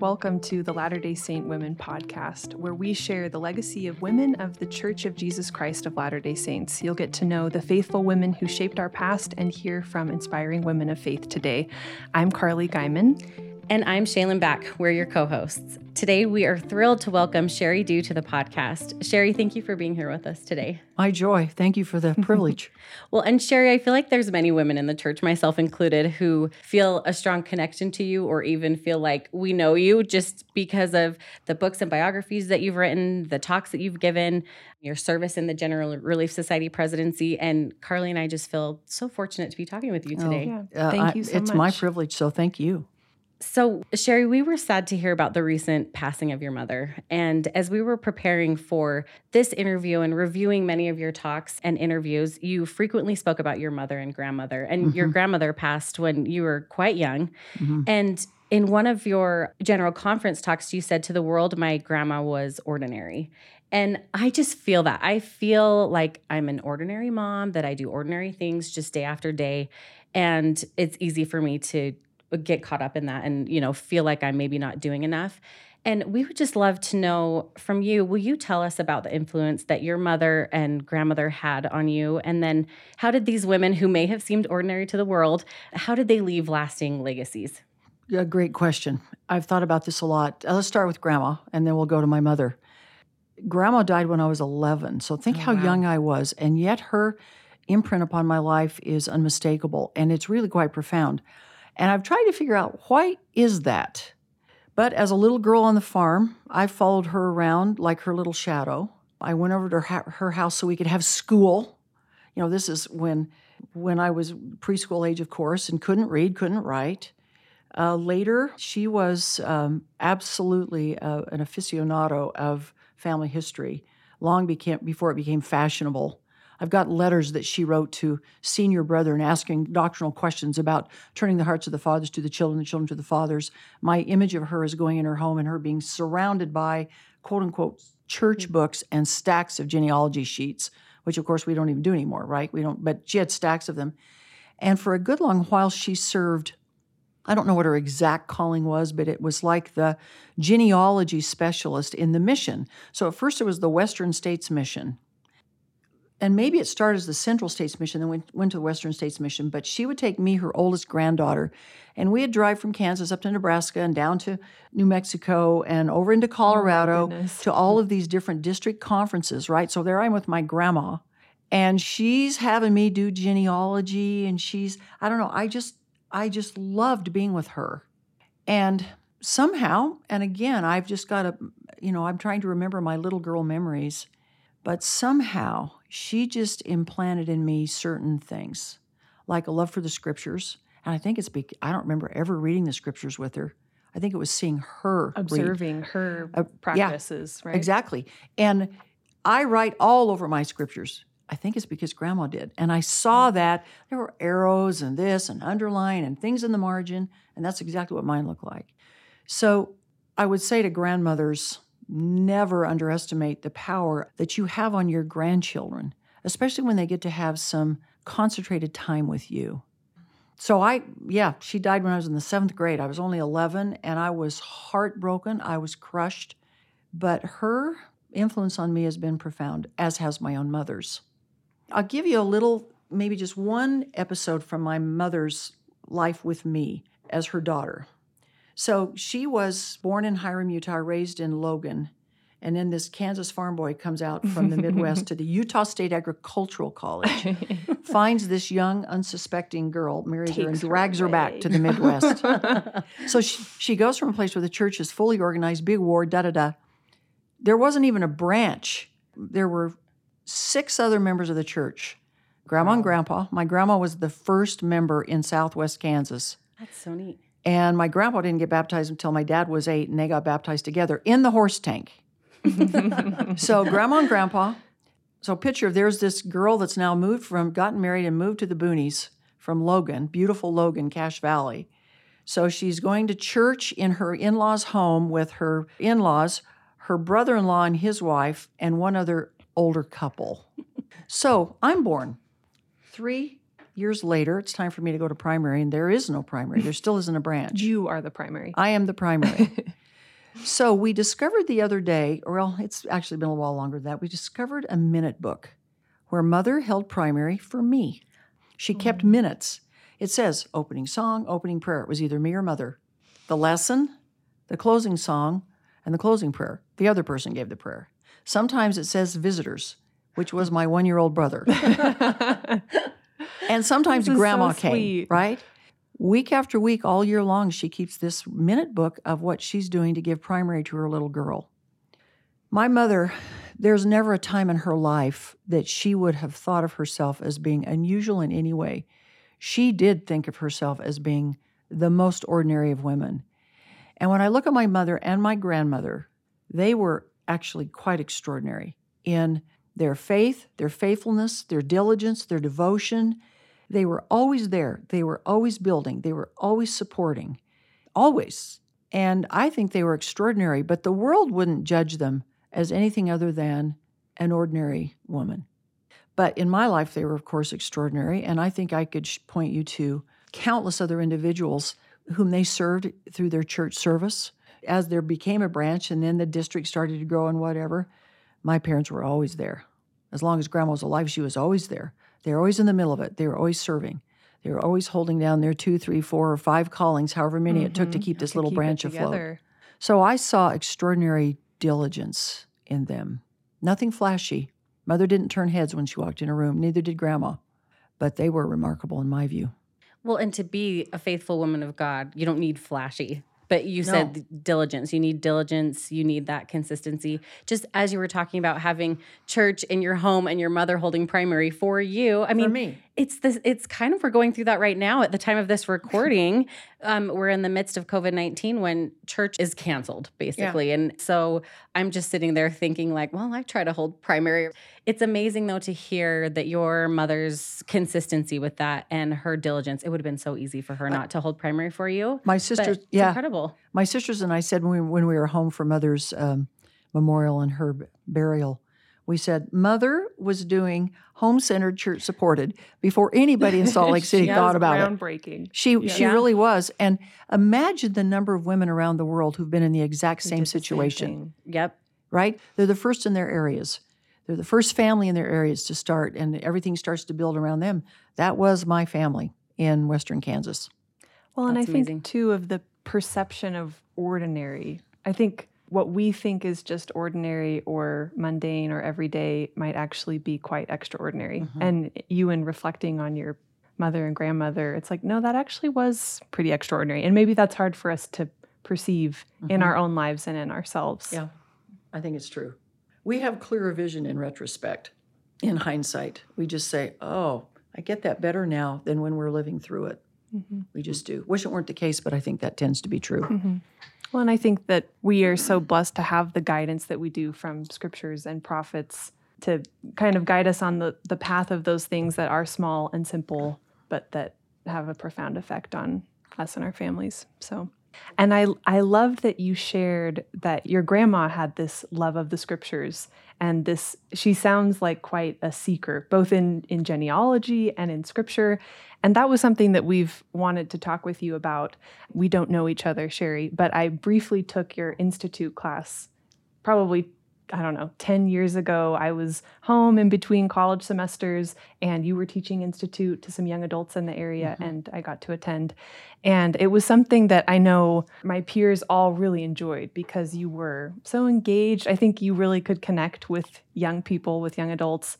welcome to the Latter day Saint Women podcast, where we share the legacy of women of the Church of Jesus Christ of Latter day Saints. You'll get to know the faithful women who shaped our past and hear from inspiring women of faith today. I'm Carly Guyman. And I'm Shaylin Back. We're your co hosts. Today, we are thrilled to welcome Sheri Dew to the podcast. Sheri, thank you for being here with us today. My joy. Thank you for the privilege. well, and Sheri, I feel like there's many women in the church, myself included, who feel a strong connection to you or even feel like we know you just because of the books and biographies that you've written, the talks that you've given, your service in the General Relief Society presidency. And Carly and I just feel so fortunate to be talking with you oh, today. Oh, yeah. uh, thank you so it's much. my privilege, so thank you. So, Sheri, we were sad to hear about the recent passing of your mother. And as we were preparing for this interview and reviewing many of your talks and interviews, you frequently spoke about your mother and grandmother. And mm-hmm. your grandmother passed when you were quite young. Mm-hmm. And in one of your general conference talks, you said to the world, My grandma was ordinary. And I just feel that. I feel like I'm an ordinary mom, that I do ordinary things just day after day. And it's easy for me to get caught up in that and you know feel like i'm maybe not doing enough. And we would just love to know from you will you tell us about the influence that your mother and grandmother had on you? And then how did these women who may have seemed ordinary to the world how did they leave lasting legacies? Yeah great question. I've thought about this a lot. Uh, let's start with grandma and then we'll go to my mother. Grandma died when i was 11 so think oh, how wow. young i was and yet her imprint upon my life is unmistakable and it's really quite profound and I've tried to figure out why is that? But as a little girl on the farm, I followed her around like her little shadow. I went over to her, her house so we could have school. You know, this is when when I was preschool age, of course, and couldn't read, couldn't write. Uh, later, she was um, absolutely uh, an aficionado of family history. Long became, before it became fashionable I've got letters that she wrote to senior brethren asking doctrinal questions about turning the hearts of the fathers to the children, the children to the fathers. My image of her is going in her home and her being surrounded by quote unquote church mm-hmm. books and stacks of genealogy sheets, which of course we don't even do anymore, right? We don't, but she had stacks of them. And for a good long while, she served I don't know what her exact calling was, but it was like the genealogy specialist in the mission. So at first it was the Western States Mission, and maybe it started as the Central States Mission, then went, went to the Western States Mission. But she would take me, her oldest granddaughter, and we'd drive from Kansas up to Nebraska and down to New Mexico and over into oh, Colorado oh to all of these different district conferences, right? So there I am with my grandma, and she's having me do genealogy, and she's, I don't know, I just, I just loved being with her. And somehow, and again, I've just got to, you know, I'm trying to remember my little girl memories, but somehow, she just implanted in me certain things, like a love for the scriptures. And I think it's, be- I don't remember ever reading the scriptures with her. I think it was seeing her observing read. her uh, practices, yeah, right? Exactly. And I write all over my scriptures. I think it's because grandma did. And I saw mm-hmm. that there were arrows and this and underline and things in the margin. And that's exactly what mine looked like. So I would say to grandmothers, never underestimate the power that you have on your grandchildren, especially when they get to have some concentrated time with you. So I, yeah, she died when I was in the seventh grade. I was only 11 and I was heartbroken. I was crushed. But her influence on me has been profound, as has my own mother's. I'll give you a little, maybe just one episode from my mother's life with me as her daughter. So she was born in Hyrum, Utah, raised in Logan. And then this Kansas farm boy comes out from the Midwest to the Utah State Agricultural College, finds this young, unsuspecting girl, marries Takes her, and drags her, her back to the Midwest. so she, she goes from a place where the church is fully organized, big war, da da da. There wasn't even a branch. There were six other members of the church grandma and grandpa. My grandma was the first member in Southwest Kansas. That's so neat. And my grandpa didn't get baptized until my dad was eight, and they got baptized together in the horse tank. so grandma and grandpa. So picture there's this girl that's now moved from, gotten married and moved to the boonies from Logan, beautiful Logan, Cache Valley. So she's going to church in her in-laws' home with her in-laws, her brother-in-law and his wife, and one other older couple. so I'm born. Three years later, it's time for me to go to primary, and there is no primary. There still isn't a branch. You are the primary. I am the primary. So we discovered the other day, or well, it's actually been a while longer than that. We discovered a minute book where mother held primary for me. She kept oh. minutes. It says opening song, opening prayer. It was either me or mother. The lesson, the closing song, and the closing prayer. The other person gave the prayer. Sometimes it says visitors, which was my one year old brother. and sometimes is so grandma came, sweet. right? Week after week, all year long, she keeps this minute book of what she's doing to give primary to her little girl. My mother, there's never a time in her life that she would have thought of herself as being unusual in any way. She did think of herself as being the most ordinary of women. And when I look at my mother and my grandmother, they were actually quite extraordinary in their faith, their faithfulness, their diligence, their devotion. They were always there. They were always building. They were always supporting, always. And I think they were extraordinary, but the world wouldn't judge them as anything other than an ordinary woman. But in my life, they were, of course, extraordinary. And I think I could point you to countless other individuals whom they served through their church service. As there became a branch and then the district started to grow and whatever, my parents were always there. As long as grandma was alive, she was always there. They were always in the middle of it. They're always serving. They're always holding down their two, three, four, or five callings, however many it took to Mhm. keep this To little keep branch afloat. So I saw extraordinary diligence in them. Nothing flashy. Mother didn't turn heads when she walked in a room, neither did grandma. But they were remarkable in my view. Well, and to be a faithful woman of God, you don't need flashy. But you said diligence. You need diligence. You need that consistency. Just as you were talking about having church in your home and your mother holding primary for you. I mean, me. It's this. It's kind of we're going through that right now at the time of this recording. um, we're in the midst of COVID nineteen when church is canceled, basically, and so I'm just sitting there thinking, like, well, I try to hold primary. It's amazing though to hear that your mother's consistency with that and her diligence. It would have been so easy for her not to hold primary for you. My sisters, yeah, incredible. my sisters and I said when we, when we were home for Mother's um, memorial and her burial, we said Mother was doing home centered, church supported before anybody in Salt Lake City thought was about it. groundbreaking. She Yeah. she Yeah. really was, and imagine the number of women around the world who've been in the exact same situation. thing. Yep. right? They're the first in their areas. They're the first family in their areas to start, and everything starts to build around them. That was my family in Western Kansas. Well, and I That's think too of the perception of ordinary. I think what we think is just ordinary or mundane or everyday might actually be quite extraordinary. Mhm. And you, in reflecting on your mother and grandmother, it's like, no, that actually was pretty extraordinary. And maybe that's hard for us to perceive in Mhm. our own lives and in ourselves. Yeah, I think it's true. We have clearer vision in retrospect. In hindsight, we just say, "Oh, I get that better now than when we're living through it." Mhm. We just do. Wish it weren't the case, but I think that tends to be true. Well, and I think that we are so blessed to have the guidance that we do from scriptures and prophets to kind of guide us on the, the path of those things that are small and simple, but that have a profound effect on us and our families. So, and I I loved that you shared that your grandma had this love of the scriptures and this she sounds like quite a seeker both in in genealogy and in scripture. And that was something that we've wanted to talk with you about. We don't know each other sherry but i briefly took your institute class probably i don't know 10 years ago i was home in between college semesters and you were teaching institute to some young adults in the area Mhm. and i got to attend. And it was something that i know my peers all really enjoyed because you were so engaged. I think you really could connect with young people with young adults.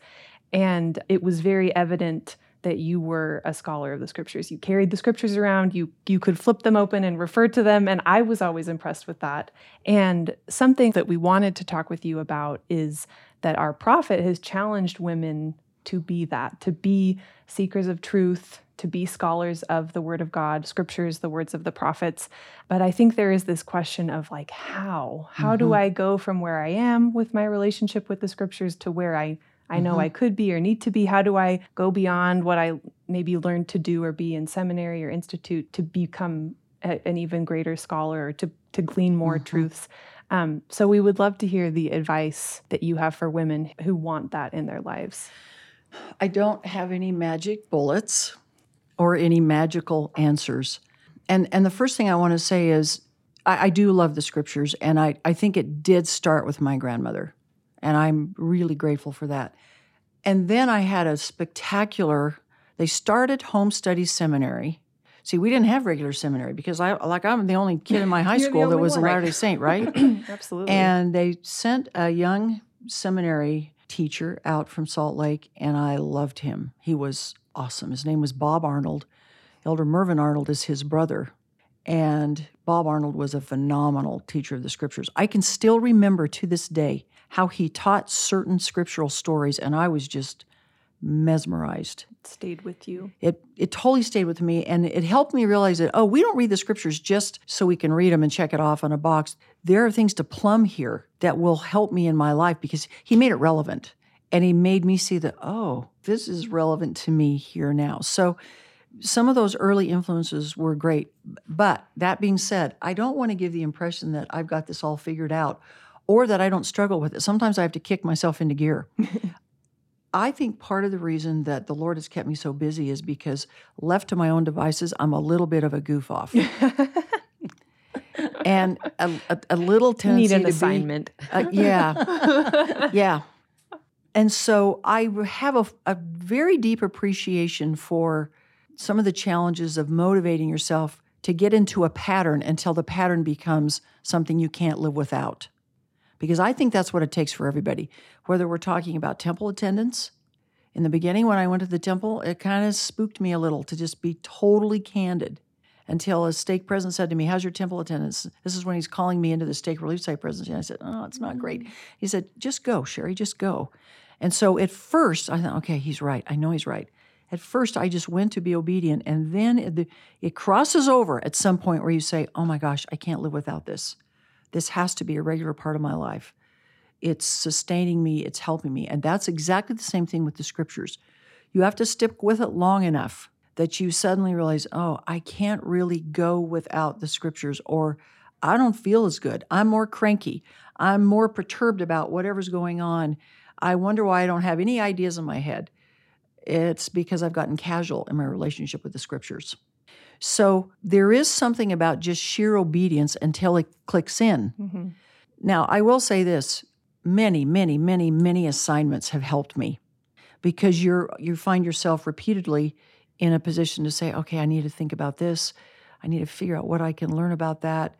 And it was very evident that you were a scholar of the scriptures. You carried the scriptures around, you you could flip them open and refer to them and I was always impressed with that. And something that we wanted to talk with you about is that our prophet has challenged women to be that, to be seekers of truth, to be scholars of the word of God, scriptures, the words of the prophets. But I think there is this question of like how? How do Mhm. I go from where I am with my relationship with the scriptures to where I I know Mhm. I could be or need to be. How do I go beyond what I maybe learned to do or be in seminary or institute to become a, an even greater scholar or to, to glean more Mhm. truths? Um, so we would love to hear the advice that you have for women who want that in their lives. I don't have any magic bullets or any magical answers. And and the first thing I want to say is I, I do love the scriptures, and I, I think it did start with my grandmother, and I'm really grateful for that. And then I had a spectacular. They started home study seminary. See, we didn't have regular seminary because I like I'm the only kid in my high school that was a one. Latter Day Saint, right? Absolutely. And they sent a young seminary teacher out from Salt Lake, and I loved him. He was awesome. His name was Bob Arnold. Elder Mervyn Arnold is his brother. And Bob Arnold was a phenomenal teacher of the scriptures. I can still remember to this day how he taught certain scriptural stories, and I was just mesmerized. It stayed with you. It it totally stayed with me and it helped me realize that oh, we don't read the scriptures just so we can read them and check it off on a box. There are things to plumb here that will help me in my life because he made it relevant and he made me see that oh, this is relevant to me here now. So some of those early influences were great. But that being said, I don't want to give the impression that I've got this all figured out or that I don't struggle with it. Sometimes I have to kick myself into gear. I think part of the reason that the Lord has kept me so busy is because left to my own devices, I'm a little bit of a goof off. and a, a, a little tendency Need an to be- assignment. uh, yeah, yeah. And so I have a, a very deep appreciation for some of the challenges of motivating yourself to get into a pattern until the pattern becomes something you can't live without. Because I think that's what it takes for everybody. Whether we're talking about temple attendance, in the beginning when I went to the temple, it kind of spooked me a little to just be totally candid until a stake president said to me, How's your temple attendance? This is when he's calling me into the stake relief society presidency. And I said, Oh, it's not great. Mm. He said, Just go, Sheri, just go. And so at first, I thought, Okay, he's right. I know he's right. At first, I just went to be obedient. And then it, it crosses over at some point where you say, Oh my gosh, I can't live without this. This has to be a regular part of my life. It's sustaining me, it's helping me. And that's exactly the same thing with the scriptures. You have to stick with it long enough that you suddenly realize, oh, I can't really go without the scriptures, or I don't feel as good. I'm more cranky. I'm more perturbed about whatever's going on. I wonder why I don't have any ideas in my head. It's because I've gotten casual in my relationship with the scriptures. So there is something about just sheer obedience until it clicks in. Mm-hmm. Now, I will say this many, many, many, many assignments have helped me because you're you find yourself repeatedly in a position to say, okay, I need to think about this. I need to figure out what I can learn about that.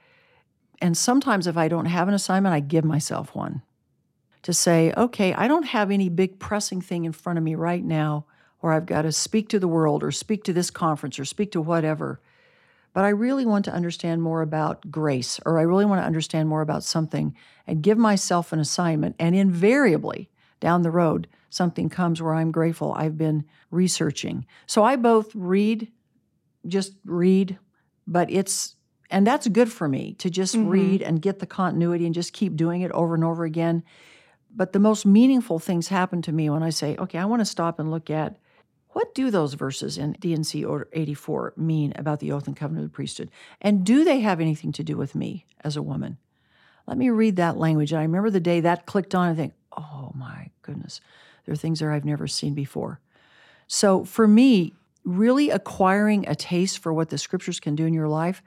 And sometimes if I don't have an assignment, I give myself one to say, okay, I don't have any big pressing thing in front of me right now where I've got to speak to the world or speak to this conference or speak to whatever. But I really want to understand more about grace or I really want to understand more about something and give myself an assignment. And invariably, down the road, something comes where I'm grateful I've been researching. So I both read, just read, but it's, and that's good for me to just Mhm. read and get the continuity and just keep doing it over and over again. But the most meaningful things happen to me when I say, okay, I want to stop and look at what do those verses in D&C Order 84 mean about the oath and covenant of the priesthood? And do they have anything to do with me as a woman? Let me read that language. And I remember the day that clicked on I think, oh my goodness, there are things there I've never seen before. So for me, really acquiring a taste for what the scriptures can do in your life,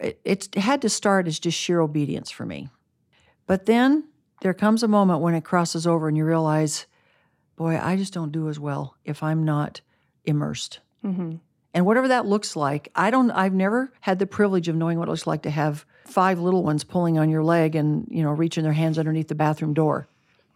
it, it had to start as just sheer obedience for me. But then there comes a moment when it crosses over and you realize, boy, I just don't do as well if I'm not immersed. Mm-hmm. And whatever that looks like, I don't I've never had the privilege of knowing what it looks like to have five little ones pulling on your leg and, you know, reaching their hands underneath the bathroom door.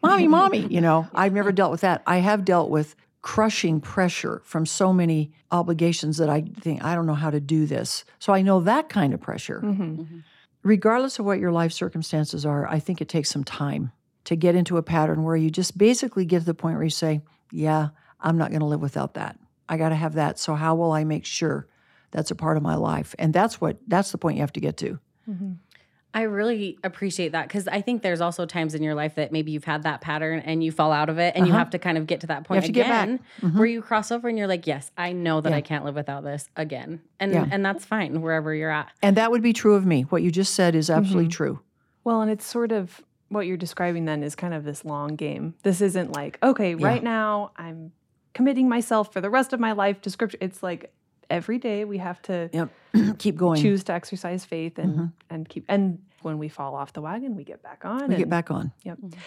Mommy, mommy, you know, I've never dealt with that. I have dealt with crushing pressure from so many obligations that I think I don't know how to do this. So I know that kind of pressure. Mm-hmm. Regardless of what your life circumstances are, I think it takes some time to get into a pattern where you just basically get to the point where you say, Yeah, I'm not going to live without that. I got to have that. So how will I make sure that's a part of my life? And that's what that's the point you have to get to. Mm-hmm. I really appreciate that because I think there's also times in your life that maybe you've had that pattern and you fall out of it and you Uh-huh. have to kind of get to that point have to get back. again Mhm. where you cross over and you're like, yes, I know that Yeah. I can't live without this again. And Yeah. and that's fine wherever you're at. And that would be true of me. What you just said is absolutely Mhm. true. Well, and it's sort of what you're describing then is kind of this long game. This isn't like, okay, Yeah. right now I'm committing myself for the rest of my life to scripture. It's like every day we have to Yep. Keep going. choose to exercise faith and mm-hmm. and keep and when we fall off the wagon, we get back on. we get and- back on. Yep. Mm-hmm.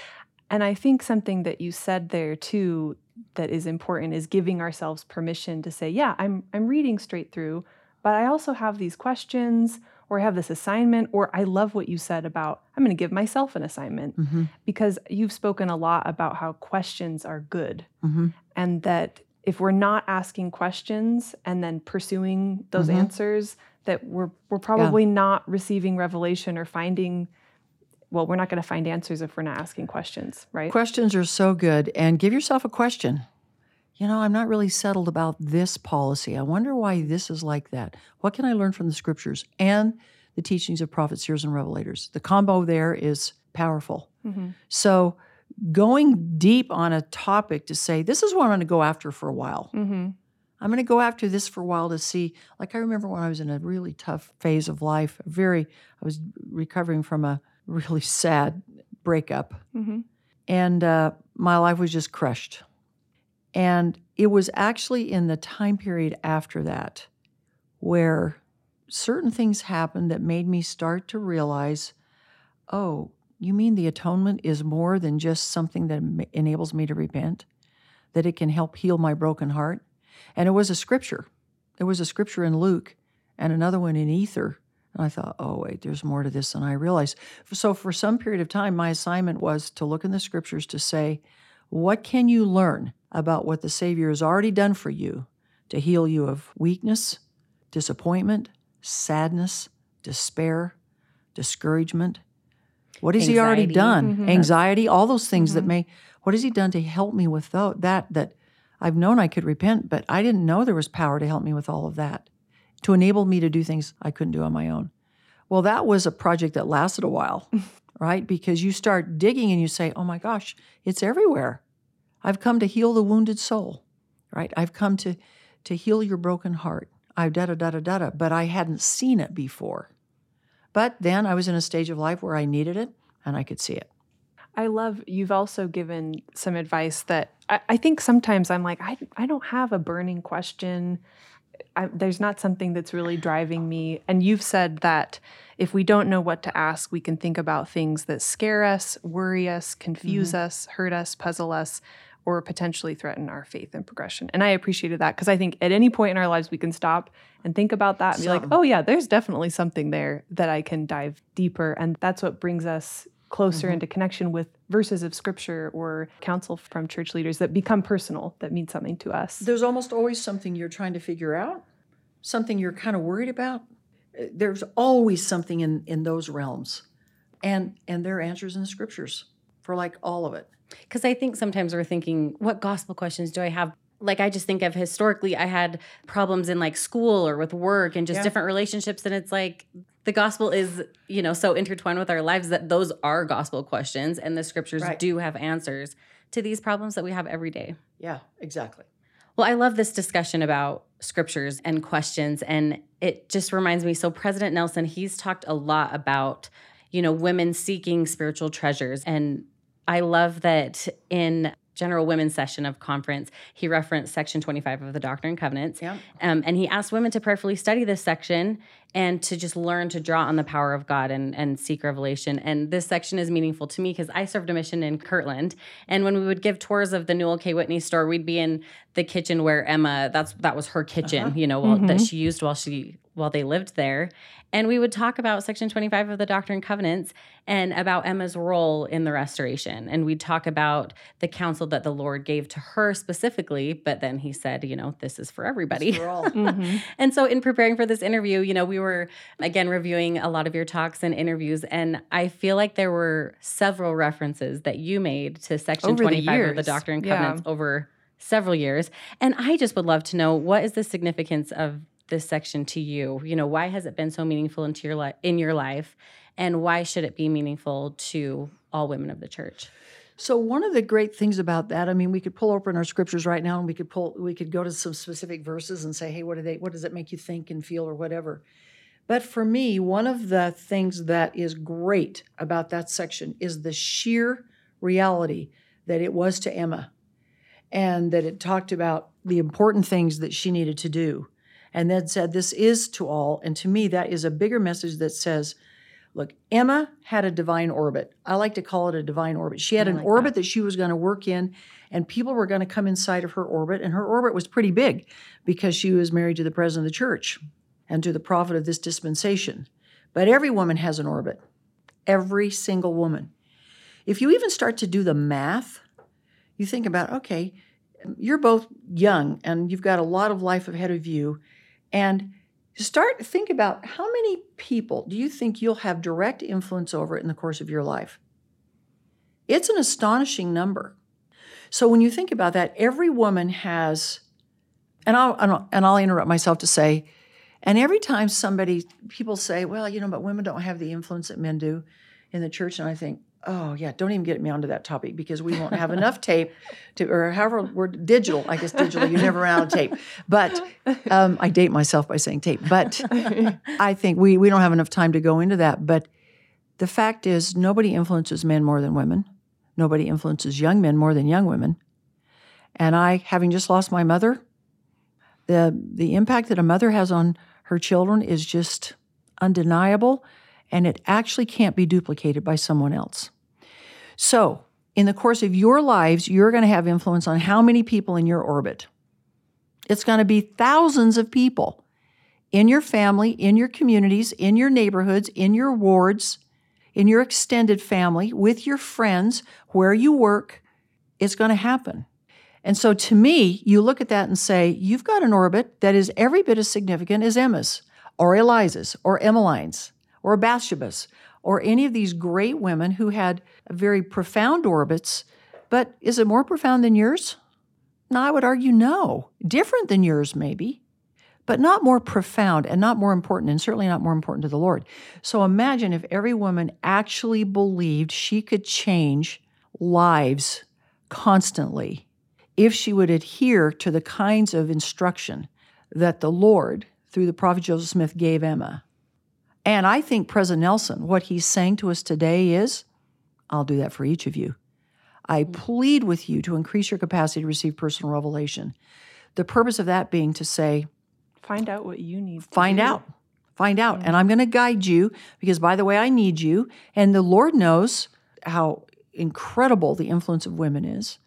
And I think something that you said there too that is important is giving ourselves permission to say, yeah, I'm I'm reading straight through, but I also have these questions or have this assignment or I love what you said about I'm going to give myself an assignment hmm because you've spoken a lot about how questions are good hmm and that if we're not asking questions and then pursuing those Mhm. answers that we're we're probably not receiving revelation or finding well we're not going to find answers if we're not asking questions right Questions are so good. And give yourself a question. You know, I'm not really settled about this policy. I wonder why this is like that. What can I learn from the scriptures and the teachings of prophets, seers, and revelators? The combo there is powerful. Mhm. So, going deep on a topic to say, this is what I'm going to go after for a while. Mhm. I'm going to go after this for a while to see. Like, I remember when I was in a really tough phase of life, very, I was recovering from a really sad breakup, Mhm. and uh, my life was just crushed. And it was actually in the time period after that where certain things happened that made me start to realize oh, you mean the atonement is more than just something that enables me to repent? That it can help heal my broken heart? And it was a scripture. There was a scripture in Luke and another one in Ether. And I thought, oh, wait, there's more to this than I realized. So, for some period of time, my assignment was to look in the scriptures to say, what can you learn about what the Savior has already done for you to heal you of weakness, disappointment, sadness, despair, discouragement? What has He already Anxiety. done? Mhm. Anxiety, all those things that Mhm. may, what has He done to help me with tho- that? That I've known I could repent, but I didn't know there was power to help me with all of that, to enable me to do things I couldn't do on my own. Well, that was a project that lasted a while, right? Because you start digging and you say, oh my gosh, it's everywhere. I've come to heal the wounded soul, right? I've come to, to heal your broken heart. I've da da da da da da, but I hadn't seen it before. But then I was in a stage of life where I needed it and I could see it. I love you've also given some advice that I, I think sometimes I'm like, I, I don't have a burning question. I, there's not something that's really driving me. And you've said that if we don't know what to ask, we can think about things that scare us, worry us, confuse mm-hmm. us, hurt us, puzzle us, or potentially threaten our faith and progression. And I appreciated that because I think at any point in our lives, we can stop and think about that and be like, oh, yeah, there's definitely something there that I can dive deeper. And that's what brings us closer into connection with verses of scripture or counsel from church leaders that become personal, that mean something to us. There's almost always something you're trying to figure out, something you're kind of worried about. Uh, There's always something in, in those realms. And and there are answers in the scriptures for like all of it. Because I think sometimes we're thinking, what gospel questions do I have? Like, I just think of historically, I had problems in like school or with work and just Yeah. different relationships. And it's like the gospel is, you know, so intertwined with our lives that those are gospel questions. And the scriptures Right. do have answers to these problems that we have every day. Yeah, exactly. Well, I love this discussion about scriptures and questions. And it just reminds me so, President Nelson, he's talked a lot about, you know, women seeking spiritual treasures. And I love that in General Women's Session of Conference, he referenced Section 25 of the Doctrine and Covenants. Yeah. Um, and he asked women to prayerfully study this section and to just learn to draw on the power of God and, and seek revelation. And this section is meaningful to me because I served a mission in Kirtland. And when we would give tours of the Newel K. Whitney store, we'd be in the kitchen where Emma, that's that was her kitchen, you know, while, that she used while she while they lived there. And we would talk about Section 25 of the Doctrine and Covenants and about Emma's role in the restoration. And we'd talk about the counsel that the Lord gave to her specifically, but then he said, you know, this is for everybody. For all. Mhm. And so, in preparing for this interview, you know, we were again reviewing a lot of your talks and interviews, and I feel like there were several references that you made to Section Over the 25 of the years. Doctrine and Yeah. Covenants over several years. And I just would love to know what is the significance of this section to you? You know, why has it been so meaningful into your life in your life, and why should it be meaningful to all women of the church? So one of the great things about that, I mean, we could pull open our scriptures right now and we could pull we could go to some specific verses and say, hey, what do they what does it make you think and feel or whatever. But for me, one of the things that is great about that section is the sheer reality that it was to Emma and that it talked about the important things that she needed to do and then said, This is to all. And to me, that is a bigger message that says, Look, Emma had a divine orbit. I like to call it a divine orbit. She had I an like orbit that. she was going to work in, and people were going to come inside of her orbit. And her orbit was pretty big because she was married to the president of the church and to the prophet of this dispensation. But every woman has an orbit, every single woman. If you even start to do the math, you think about, okay, you're both young and you've got a lot of life ahead of you. And start think about how many people do you think you'll have direct influence over in the course of your life? It's an astonishing number. So when you think about that, every woman has, and I'll, and I'll, and I'll interrupt myself to say, and every time somebody, people say, well, you know, but women don't have the influence that men do in the church. And I think, oh yeah, don't even get me onto that topic because we won't have enough tape to, or however we're digital. I guess digital, you never run out of tape. But um, I date myself by saying tape. But I think we we don't have enough time to go into that. But the fact is, nobody influences men more than women. Nobody influences young men more than young women. And I, having just lost my mother, the the impact that a mother has on her children is just undeniable and it actually can't be duplicated by someone else. So, in the course of your lives, you're going to have influence on how many people in your orbit. It's going to be thousands of people in your family, in your communities, in your neighborhoods, in your wards, in your extended family, with your friends, where you work. It's going to happen. And so to me, you look at that and say, you've got an orbit that is every bit as significant as Emma's, or Eliza's, or Emmeline's, or Bathsheba's, or any of these great women who had very profound orbits. But is it more profound than yours? No, I would argue no. Different than yours, maybe, but not more profound and not more important, and certainly not more important to the Lord. So imagine if every woman actually believed she could change lives constantly if she would adhere to the kinds of instruction that the Lord, through the prophet Joseph Smith, gave Emma. And I think President Nelson, what he's saying to us today is I'll do that for each of you. I plead with you to increase your capacity to receive personal revelation. The purpose of that being to say, Find out what you need. find do. out, find out. And I'm going to guide you because, by the way, I need you. And the Lord knows how incredible the influence of women is.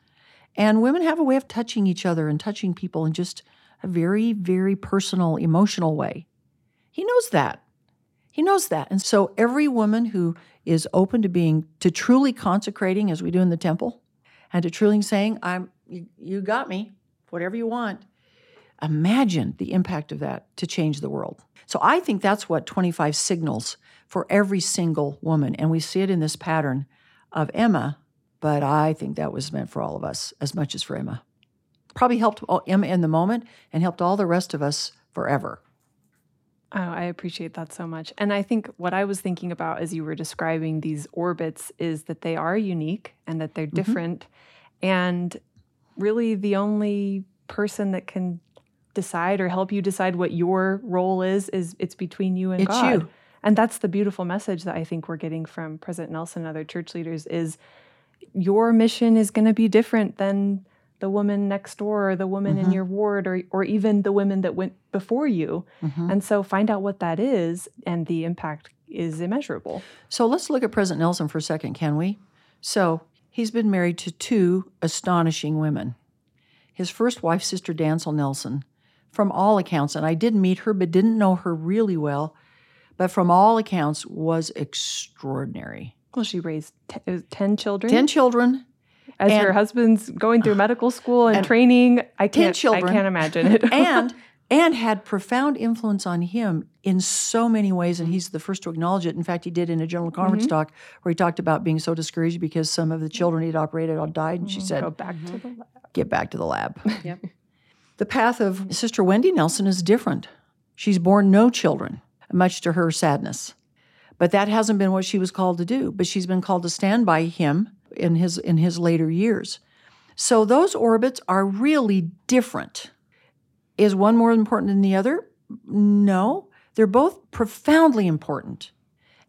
And women have a way of touching each other and touching people in just a very, very personal, emotional way. He knows that. He knows that. And so every woman who is open to being, to truly consecrating as we do in the temple, and to truly saying, I'm you, you got me, whatever you want. Imagine the impact of that to change the world. So I think that's what 25 signals for every single woman. And we see it in this pattern of Emma, but I think that was meant for all of us as much as for Emma. Probably helped Emma in the moment and helped all the rest of us forever. Oh, I appreciate that so much. And I think what I was thinking about as you were describing these orbits is that they are unique and that they're mm-hmm. different. And really, the only person that can decide or help you decide what your role is is it's between you and It's God. you. And that's the beautiful message that I think we're getting from President Nelson and other church leaders is your mission is going to be different than the woman next door or the woman in your ward or or even the women that went before you. And so find out what that is and the impact is immeasurable. So let's look at President Nelson for a second, can we? So he's been married to two astonishing women. His first wife, Sister Dantzel Nelson, from all accounts, and I did meet her but didn't know her really well, but from all accounts was extraordinary. Well, she raised t- uh, 10 children. 10 children, As and- her husband's going through medical school and, training. I 10 can't, children. I can't imagine it. and and had profound influence on him in so many ways and he's the first to acknowledge it in fact he did in a general conference mm-hmm. talk where he talked about being so discouraged because some of the mm-hmm. children he'd operated on died and she mm, said Go back to the lab. get back to the lab Yep. the path of sister wendy nelson is different she's born no children much to her sadness but that hasn't been what she was called to do but she's been called to stand by him in his in his later years so those orbits are really different is one more important than the other? No. They're both profoundly important.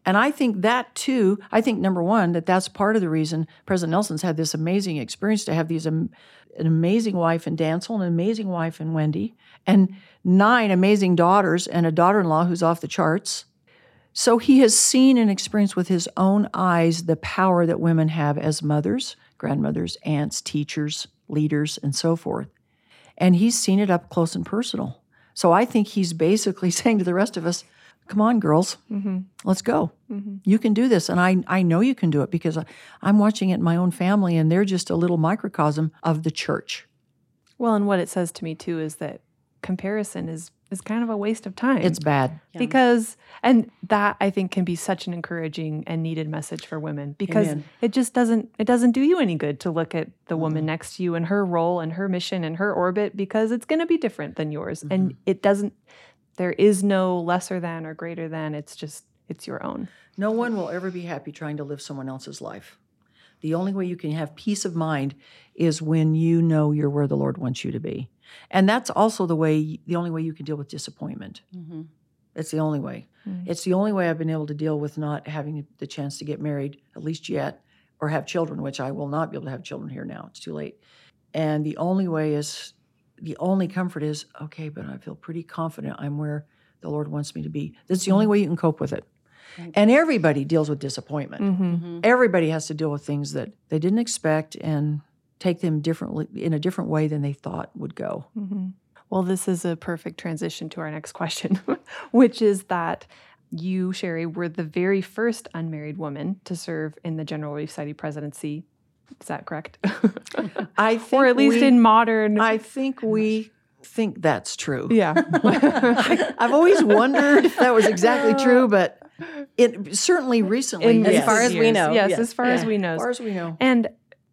And I think that too, I think number one, that that's part of the reason President Nelson's had this amazing experience to have these um, an amazing wife in Dantzel, an amazing wife in Wendy, and nine amazing daughters and a daughter in law who's off the charts. So he has seen and experienced with his own eyes the power that women have as mothers, grandmothers, aunts, teachers, leaders, and so forth. And he's seen it up close and personal. So I think he's basically saying to the rest of us, come on, girls, mm-hmm. let's go. Mm-hmm. You can do this. And I, I know you can do it because I, I'm watching it in my own family, and they're just a little microcosm of the church. Well, and what it says to me too is that comparison is is kind of a waste of time. It's bad. Yeah. Because and that I think can be such an encouraging and needed message for women because Amen. it just doesn't it doesn't do you any good to look at the woman mm-hmm. next to you and her role and her mission and her orbit because it's going to be different than yours mm-hmm. and it doesn't there is no lesser than or greater than. It's just, it's your own. No one will ever be happy trying to live someone else's life. The only way you can have peace of mind is when you know you're where the Lord wants you to be. And that's also the way, the only way you can deal with disappointment. Mm-hmm. It's the only way. Mm-hmm. It's the only way I've been able to deal with not having the chance to get married, at least yet, or have children, which I will not be able to have children here now. It's too late. And the only way is the only comfort is okay, but I feel pretty confident I'm where the Lord wants me to be. That's the only mm-hmm. way you can cope with it. And everybody deals with disappointment. Mm-hmm. mm-hmm. Everybody has to deal with things that they didn't expect and take them differently in a different way than they thought would go. Mm-hmm. Well, this is a perfect transition to our next question, which is that you, Sheri, were the very first unmarried woman to serve in the General Relief Society presidency is that correct? I think, or at least we, in modern. I think we think that's true. Yeah, I, have always wondered if that was exactly true, but it certainly recently, in, yes. as far as we know, yes, yes. as far yeah. as we know, as far as we know. And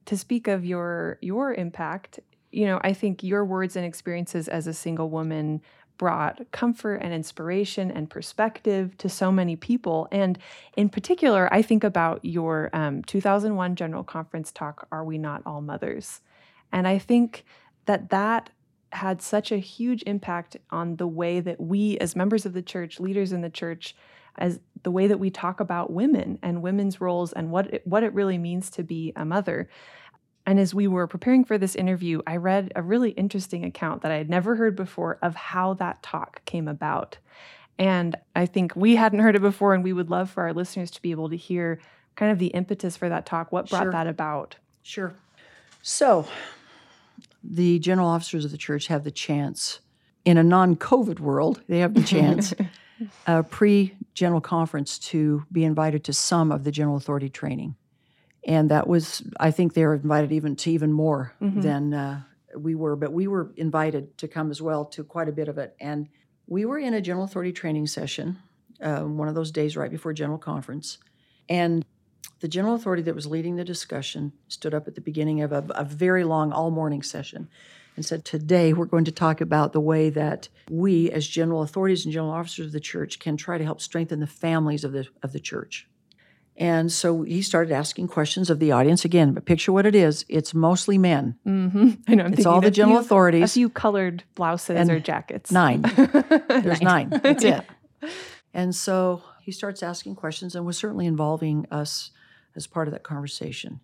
to speak of your your impact, you know, I think your words and experiences as a single woman brought comfort and inspiration and perspective to so many people. And in particular, I think about your um, 2001 General Conference talk, Are We Not All Mothers? And I think that that had such a huge impact on the way that we, as members of the church, leaders in the church, as the way that we talk about women and women's roles and what it, what it really means to be a mother. And as we were preparing for this interview, I read a really interesting account that I had never heard before of how that talk came about. And I think we hadn't heard it before, and we would love for our listeners to be able to hear kind of the impetus for that talk. What brought sure. that about? Sure. So, the general officers of the church have the chance, in a non COVID world, they have the chance, a pre general conference, to be invited to some of the general authority training. And that was I think they were invited even to even more mm-hmm. than uh, we were, but we were invited to come as well to quite a bit of it, and we were in a general authority training session, uh, one of those days right before general conference, and the general authority that was leading the discussion stood up at the beginning of a, a very long all morning session and said, Today we're going to talk about the way that we, as general authorities and general officers of the church, can try to help strengthen the families of the, of the church. And so he started asking questions of the audience again. But picture what it is: it's mostly men. Mm-hmm. I know. I'm it's all the general few, authorities. A few colored blouses and or jackets. Nine. There's nine. nine. That's it. And so he starts asking questions, and was certainly involving us as part of that conversation.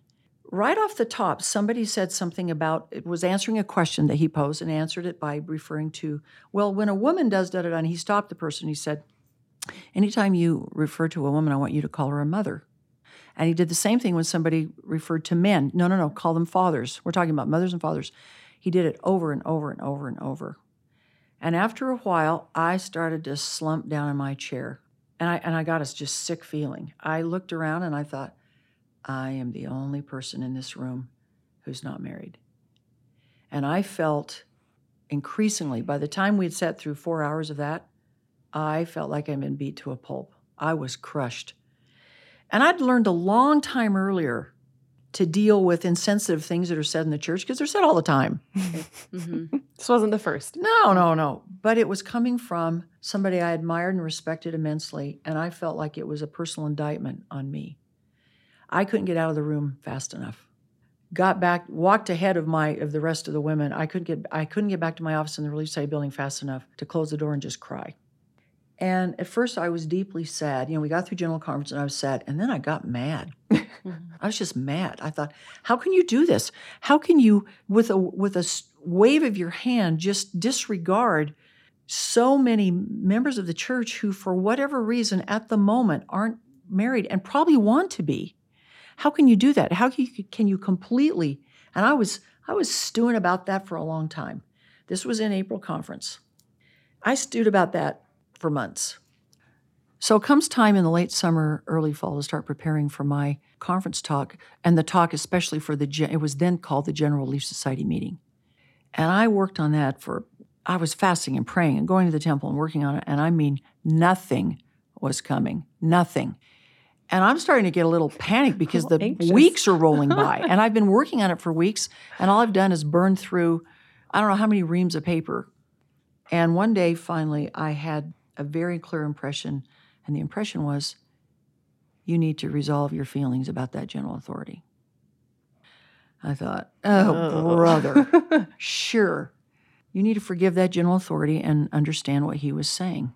Right off the top, somebody said something about it was answering a question that he posed and answered it by referring to, well, when a woman does da da da, and he stopped the person. He said, Anytime you refer to a woman, I want you to call her a mother. And he did the same thing when somebody referred to men. No, no, no, call them fathers. We're talking about mothers and fathers. He did it over and over and over and over. And after a while, I started to slump down in my chair. And I, and I got a just sick feeling. I looked around and I thought, I am the only person in this room who's not married. And I felt increasingly, by the time we had sat through four hours of that, I felt like I'd been beat to a pulp. I was crushed. And I'd learned a long time earlier to deal with insensitive things that are said in the church because they're said all the time. mm-hmm. This wasn't the first. No, no, no. But it was coming from somebody I admired and respected immensely, and I felt like it was a personal indictment on me. I couldn't get out of the room fast enough. Got back, walked ahead of my of the rest of the women. I couldn't get I couldn't get back to my office in the Relief Society building fast enough to close the door and just cry. And at first, I was deeply sad. You know, we got through General Conference and I was sad. And then I got mad. I was just mad. I thought, how can you do this? How can you, with a, with a wave of your hand, just disregard so many members of the church who, for whatever reason, at the moment aren't married and probably want to be? How can you do that? How can you, can you completely? And I was I was stewing about that for a long time. This was in April conference. I stewed about that for months. So comes time in the late summer, early fall to start preparing for my conference talk, and the talk especially for the it was then called the General Relief Society meeting, and I worked on that for I was fasting and praying and going to the temple and working on it, and I mean nothing was coming, nothing. And I'm starting to get a little panicked because the anxious. weeks are rolling by. and I've been working on it for weeks, and all I've done is burn through I don't know how many reams of paper. And one day, finally, I had a very clear impression, and the impression was you need to resolve your feelings about that general authority. I thought, oh, oh. brother, sure. You need to forgive that general authority and understand what he was saying.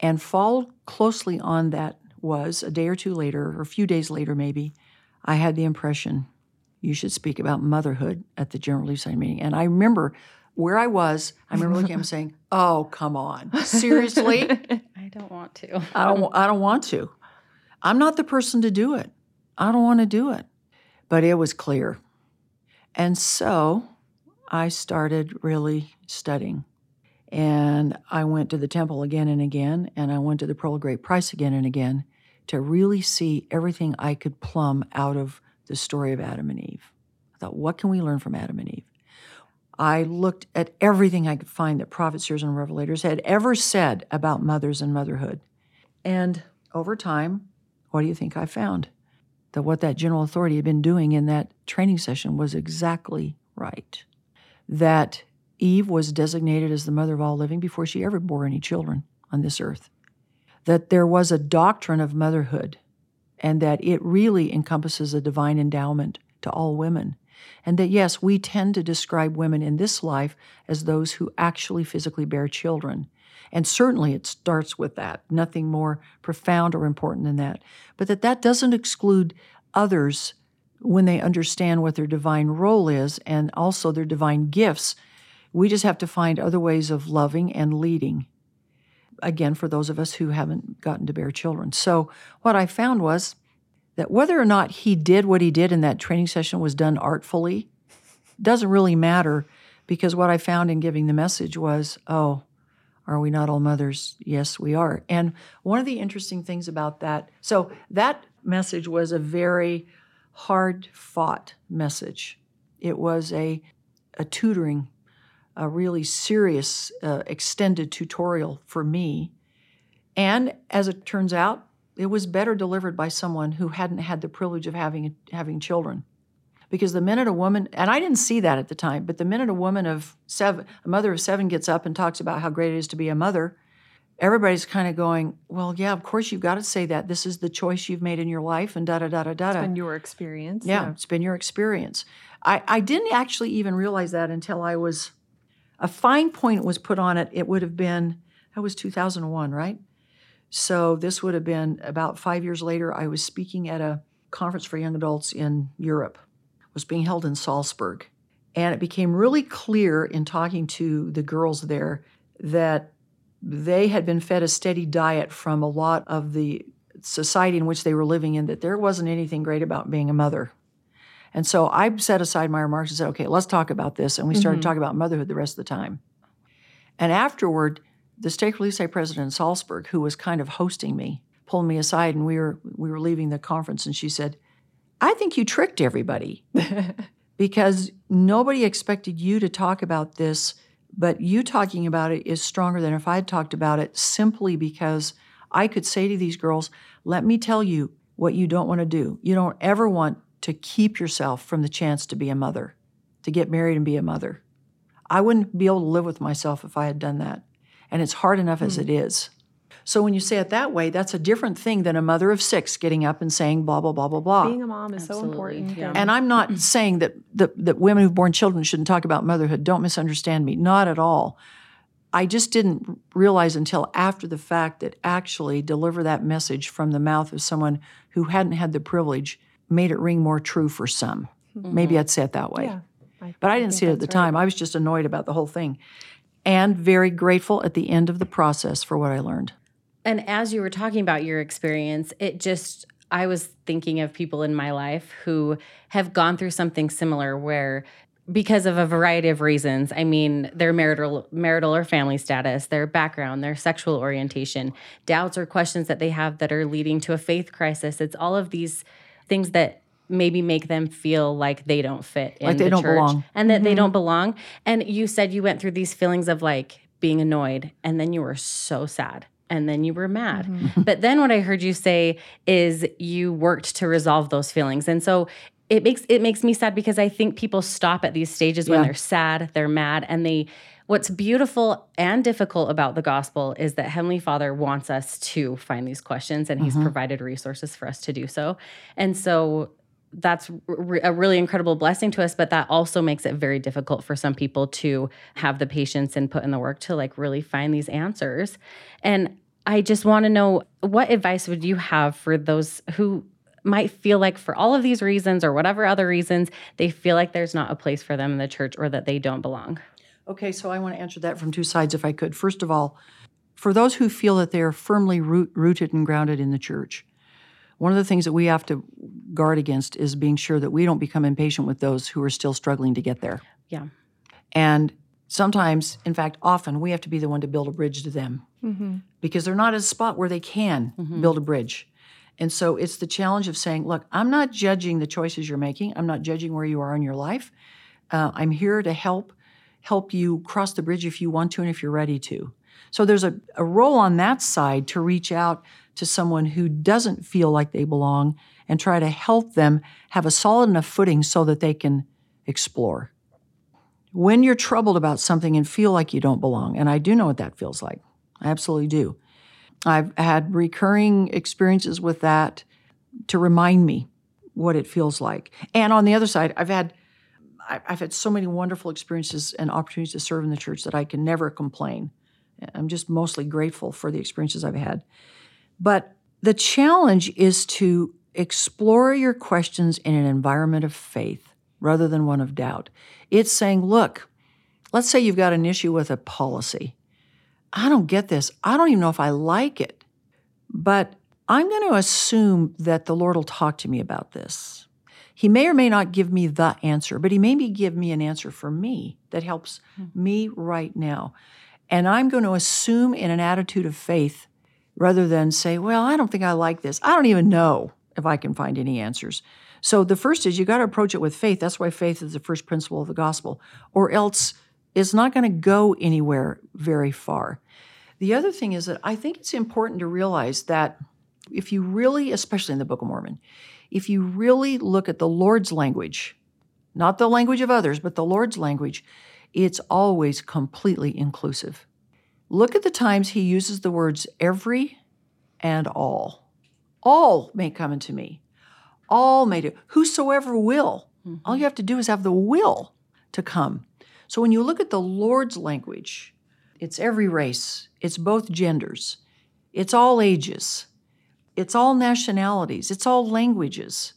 And followed closely on that was a day or two later, or a few days later, maybe, I had the impression you should speak about motherhood at the General Relief Society meeting. And I remember where I was, I remember looking at him saying, Oh, come on. Seriously? I don't want to. I don't I don't want to. I'm not the person to do it. I don't want to do it. But it was clear. And so I started really studying. And I went to the temple again and again, and I went to the Pearl of Great Price again and again to really see everything I could plumb out of the story of Adam and Eve. I thought, what can we learn from Adam and Eve? I looked at everything I could find that prophets, seers, and revelators had ever said about mothers and motherhood. And over time, what do you think I found? That what that general authority had been doing in that training session was exactly right. That Eve was designated as the mother of all living before she ever bore any children on this earth. That there was a doctrine of motherhood and that it really encompasses a divine endowment to all women and that yes, we tend to describe women in this life as those who actually physically bear children. And certainly it starts with that, nothing more profound or important than that. But that that doesn't exclude others when they understand what their divine role is and also their divine gifts. We just have to find other ways of loving and leading. Again, for those of us who haven't gotten to bear children. So, what I found was that whether or not he did what he did in that training session was done artfully doesn't really matter because what I found in giving the message was, oh, are we not all mothers? Yes, we are. And one of the interesting things about that, so that message was a very hard fought message. It was a, a tutoring, a really serious, uh, extended tutorial for me. And as it turns out, it was better delivered by someone who hadn't had the privilege of having having children. Because the minute a woman and i didn't see that at the time but the minute a woman of seven a mother of seven gets up and talks about how great it is to be a mother everybody's kind of going well yeah of course you've got to say that. This is the choice you've made in your life and da da da da da it's been your experience yeah, yeah. it's been your experience. I, I didn't actually even realize that until i was a fine point was put on it it would have been that was 2001 right so this would have been about five years later. I was speaking at a conference for young adults in Europe. It was being held in Salzburg. And it became really clear in talking to the girls there that they had been fed a steady diet from a lot of the society in which they were living in, that there wasn't anything great about being a mother. And so I set aside my remarks and said, okay, let's talk about this. And we started mm-hmm. talking about motherhood the rest of the time. And afterward, the State Relief Society president in Salzburg, who was kind of hosting me, pulled me aside and we were we were leaving the conference and she said, I think you tricked everybody. because nobody expected you to talk about this, but you talking about it is stronger than if I had talked about it simply because I could say to these girls, let me tell you what you don't want to do. You don't ever want to keep yourself from the chance to be a mother, to get married and be a mother. I wouldn't be able to live with myself if I had done that and it's hard enough mm. as it is. So when you say it that way, that's a different thing than a mother of six getting up and saying blah blah blah blah blah. Being a mom is Absolutely. so important. Yeah. And I'm not saying that, that that women who've born children shouldn't talk about motherhood. Don't misunderstand me. Not at all. I just didn't realize until after the fact that actually deliver that message from the mouth of someone who hadn't had the privilege made it ring more true for some. Mm-hmm. Maybe I'd say it that way. Yeah. I- But I I didn't think see it at the right. time. I was just annoyed about the whole thing and very grateful at the end of the process for what I learned. And as you were talking about your experience, it just, I was thinking of people in my life who have gone through something similar where because of a variety of reasons, I mean, their marital marital or family status, their background, their sexual orientation, doubts or questions that they have that are leading to a faith crisis. It's all of these things that maybe make them feel like they don't fit in Like they the don't church belong. and that they mm-hmm. don't belong. And you said you went through these feelings of like being annoyed and then you were so sad and then you were mad. Mm-hmm. But then what I heard you say is you worked to resolve those feelings. And so it makes it makes me sad because I think people stop at these stages when they're sad, they're mad, and they what's beautiful and difficult about the gospel is that Heavenly Father wants us to find these questions and He's mm-hmm. provided resources for us to do so. And so that's a really incredible blessing to us but that also makes it very difficult for some people to have the patience and put in the work to like really find these answers. And i just want to know what advice would you have for those who might feel like for all of these reasons or whatever other reasons they feel like there's not a place for them in the church or that they don't belong Okay, so I want to answer that from two sides if I could. First of all, for those who feel that they are firmly root, rooted and grounded in the church, one of the things that we have to guard against is being sure that we don't become impatient with those who are still struggling to get there. yeah And sometimes, in fact, often, we have to be the one to build a bridge to them Mm-hmm. because they're not at a spot where they can build a bridge. And so it's the challenge of saying, look, I'm not judging the choices you're making. I'm not judging where you are in your life. Uh, I'm here to help help you cross the bridge if you want to and if you're ready to. So there's a, a role on that side to reach out to someone who doesn't feel like they belong and try to help them have a solid enough footing so that they can explore. When you're troubled about something and feel like you don't belong, and I do know what that feels like, I absolutely do. I've had recurring experiences with that to remind me what it feels like. And on the other side, I've had I- I've had so many wonderful experiences and opportunities to serve in the church that I can never complain. I'm just mostly grateful for the experiences I've had. But the challenge is to explore your questions in an environment of faith rather than one of doubt. It's saying, look, let's say you've got an issue with a policy. I don't get this. I don't even know if I like it. But I'm going to assume that the Lord will talk to me about this. He may or may not give me the answer, but he may be give me an answer for me that helps hmm. me right now. And I'm going to assume in an attitude of faith rather than say, well, I don't think I like this. I don't even know if I can find any answers. So the first is you got to approach it with faith. That's why faith is the first principle of the gospel, or else it's not going to go anywhere very far. The other thing is that I think it's important to realize that if you really, especially in the Book of Mormon, if you really look at the Lord's language, not the language of others, but the Lord's language, it's always completely inclusive. Look at the times he uses the words every and all. All may come unto me. All may do. Whosoever will. Mm-hmm. All you have to do is have the will to come. So when you look at the Lord's language, it's every race, it's both genders, it's all ages, it's all nationalities, it's all languages.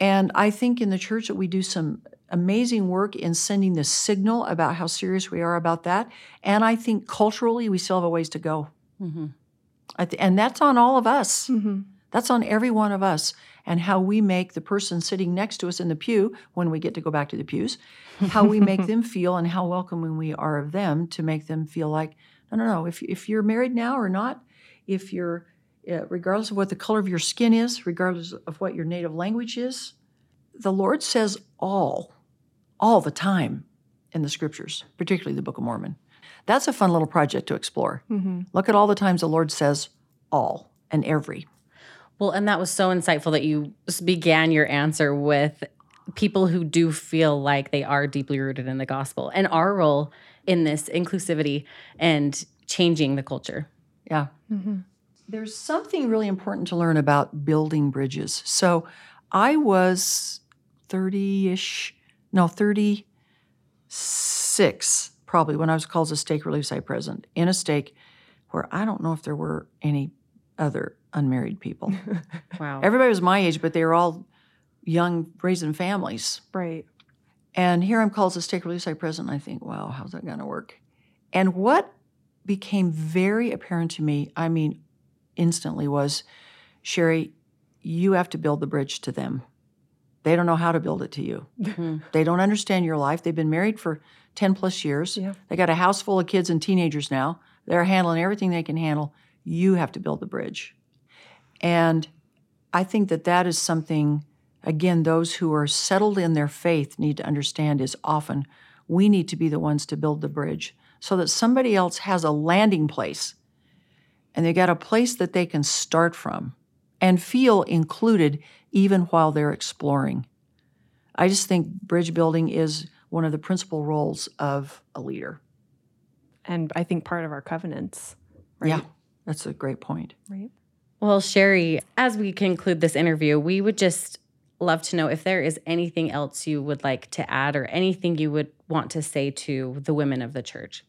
And I think in the church that we do some amazing work in sending the signal about how serious we are about that. And I think culturally we still have a ways to go. Mm-hmm. I th- and that's on all of us. Mm-hmm. That's on every one of us and how we make the person sitting next to us in the pew, when we get to go back to the pews, how we make them feel and how welcoming we are of them to make them feel like, no, no, no, if, if you're married now or not, if you're, uh, regardless of what the color of your skin is, regardless of what your native language is, the Lord says all, all the time in the scriptures, particularly the Book of Mormon. That's a fun little project to explore. Mm-hmm. Look at all the times the Lord says all and every. Well, and that was so insightful that you began your answer with people who do feel like they are deeply rooted in the gospel and our role in this inclusivity and changing the culture. Yeah. Mm-hmm. There's something really important to learn about building bridges. So I was 30 ish, no, 36, probably when I was called as a stake relief society president, in a stake where I don't know if there were any other unmarried people. Wow. Everybody was my age, but they were all young, raising families. Right. And here I'm called as a stake relief society president. And I think, wow, how's that going to work? And what became very apparent to me, I mean, instantly, was Sheri, you have to build the bridge to them. They don't know how to build it to you. Mhm. They don't understand your life. They've been married for 10 plus years. Yeah. They got a house full of kids and teenagers now. They're handling everything they can handle. You have to build the bridge. And I think that that is something, again, those who are settled in their faith need to understand is often we need to be the ones to build the bridge so that somebody else has a landing place and they got a place that they can start from and feel included even while they're exploring. I just think bridge building is one of the principal roles of a leader. And I think part of our covenants. Right. Yeah, that's a great point. Right. Well, Sheri, as we conclude this interview, we would just love to know if there is anything else you would like to add or anything you would want to say to the women of the church.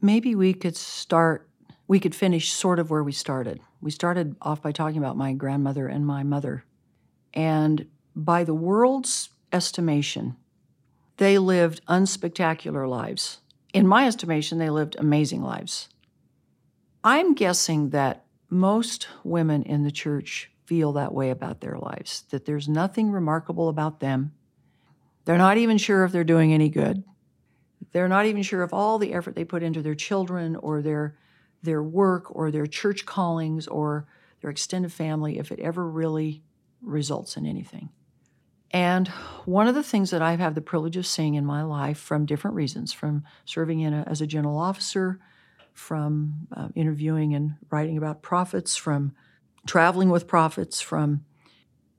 Maybe we could start, we could finish sort of where we started. We started off by talking about my grandmother and my mother. And by the world's estimation, they lived unspectacular lives. In my estimation, they lived amazing lives. I'm guessing that most women in the church feel that way about their lives, that there's nothing remarkable about them. They're not even sure if they're doing any good. They're not even sure if all the effort they put into their children or their their work or their church callings or their extended family if it ever really results in anything. And one of the things that I've had the privilege of seeing in my life from different reasons, from serving in a, as a general officer, from uh, interviewing and writing about prophets, from traveling with prophets, from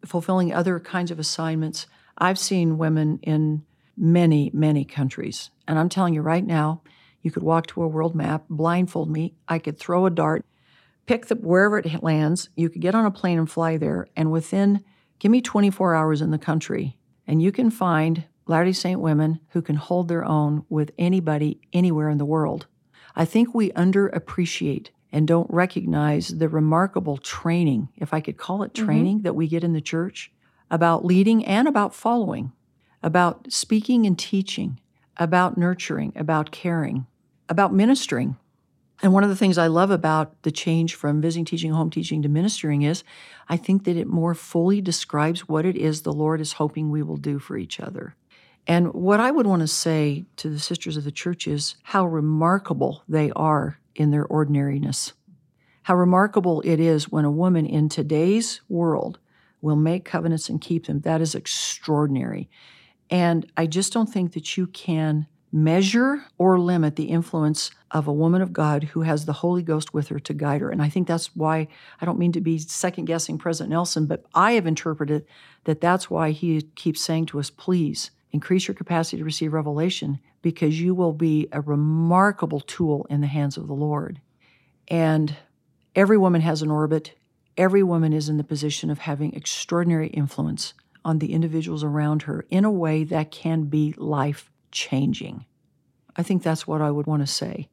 fulfilling other kinds of assignments, I've seen women in many, many countries. And I'm telling you right now, you could walk to a world map, blindfold me, I could throw a dart, pick the wherever it lands, you could get on a plane and fly there, and within give me 24 hours in the country, and you can find Latter-day Saint women who can hold their own with anybody anywhere in the world. I think we underappreciate and don't recognize the remarkable training, if I could call it mm-hmm. training, that we get in the church about leading and about following, about speaking and teaching, about nurturing, about caring, about ministering. And one of the things I love about the change from visiting, teaching, home teaching to ministering is I think that it more fully describes what it is the Lord is hoping we will do for each other. And what I would want to say to the sisters of the church is how remarkable they are in their ordinariness. How remarkable it is when a woman in today's world will make covenants and keep them. That is extraordinary. And I just don't think that you can measure or limit the influence of a woman of God who has the Holy Ghost with her to guide her. And I think that's why I don't mean to be second guessing President Nelson, but I have interpreted that that's why he keeps saying to us, please increase your capacity to receive revelation because you will be a remarkable tool in the hands of the Lord. And every woman has an orbit. Every woman is in the position of having extraordinary influence on the individuals around her in a way that can be life changing. I think that's what I would want to say.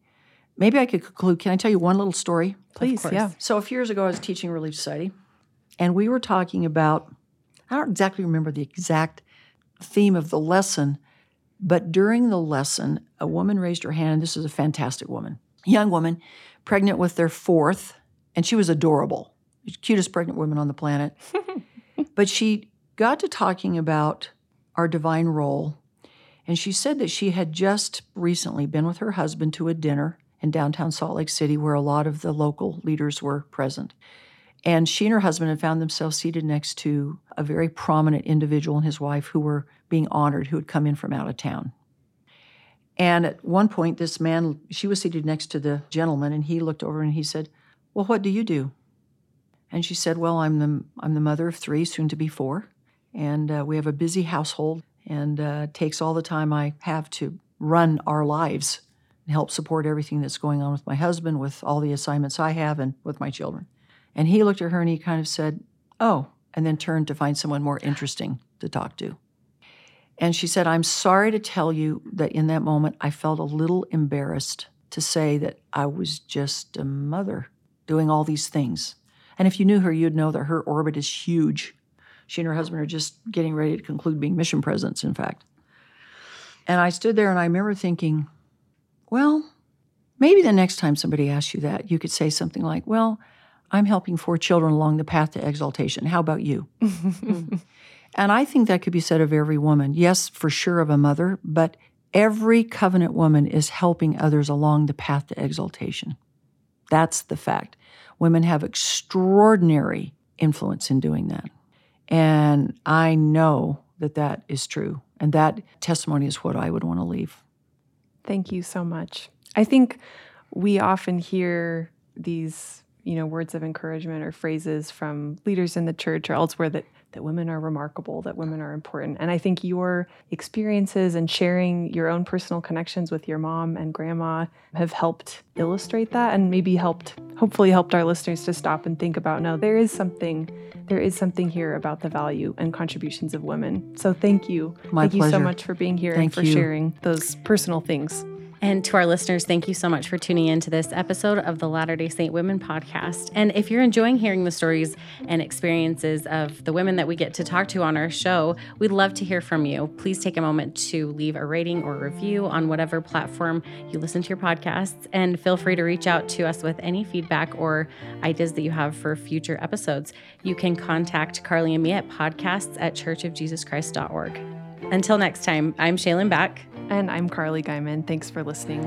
Maybe I could conclude. Can I tell you one little story? Please. Yeah. So, a few years ago, I was teaching Relief Society, and we were talking about, I don't exactly remember the exact theme of the lesson, but during the lesson, a woman raised her hand. This is a fantastic woman, young woman, pregnant with their fourth, and she was adorable, cutest pregnant woman on the planet. but she got to talking about our divine role, and she said that she had just recently been with her husband to a dinner in downtown Salt Lake City where a lot of the local leaders were present. And she and her husband had found themselves seated next to a very prominent individual and his wife who were being honored, who had come in from out of town. And at one point, this man, she was seated next to the gentleman, and he looked over and he said, Well, what do you do? And she said, Well, I'm the, I'm the mother of three, soon to be four, and uh, we have a busy household, and uh, takes all the time I have to run our lives and help support everything that's going on with my husband, with all the assignments I have, and with my children. And he looked at her and he kind of said, Oh, and then turned to find someone more interesting to talk to. And she said, I'm sorry to tell you that in that moment, I felt a little embarrassed to say that I was just a mother doing all these things. And if you knew her, you'd know that her orbit is huge. She and her husband are just getting ready to conclude being mission presidents, in fact. And I stood there and I remember thinking, well, maybe the next time somebody asks you that, you could say something like, well, I'm helping four children along the path to exaltation. How about you? and I think that could be said of every woman. Yes, for sure of a mother, but every covenant woman is helping others along the path to exaltation. That's the fact. Women have extraordinary influence in doing that. And I know that that is true. And that testimony is what I would want to leave. Thank you so much. I think we often hear these, you know, words of encouragement or phrases from leaders in the church or elsewhere that that women are remarkable, that women are important. And I think your experiences and sharing your own personal connections with your mom and grandma have helped illustrate that and maybe helped hopefully helped our listeners to stop and think about no, there is something there is something here about the value and contributions of women. So thank you. My thank pleasure. you so much for being here Thank and for you. sharing those personal things. And to our listeners, thank you so much for tuning in to this episode of the Latter day Saint Women podcast. And if you're enjoying hearing the stories and experiences of the women that we get to talk to on our show, we'd love to hear from you. Please take a moment to leave a rating or review on whatever platform you listen to your podcasts. And feel free to reach out to us with any feedback or ideas that you have for future episodes. You can contact Carly and me at podcasts at churchofjesuschrist.org. Until next time, I'm Shaylin Back. And I'm Carly Guyman. Thanks for listening.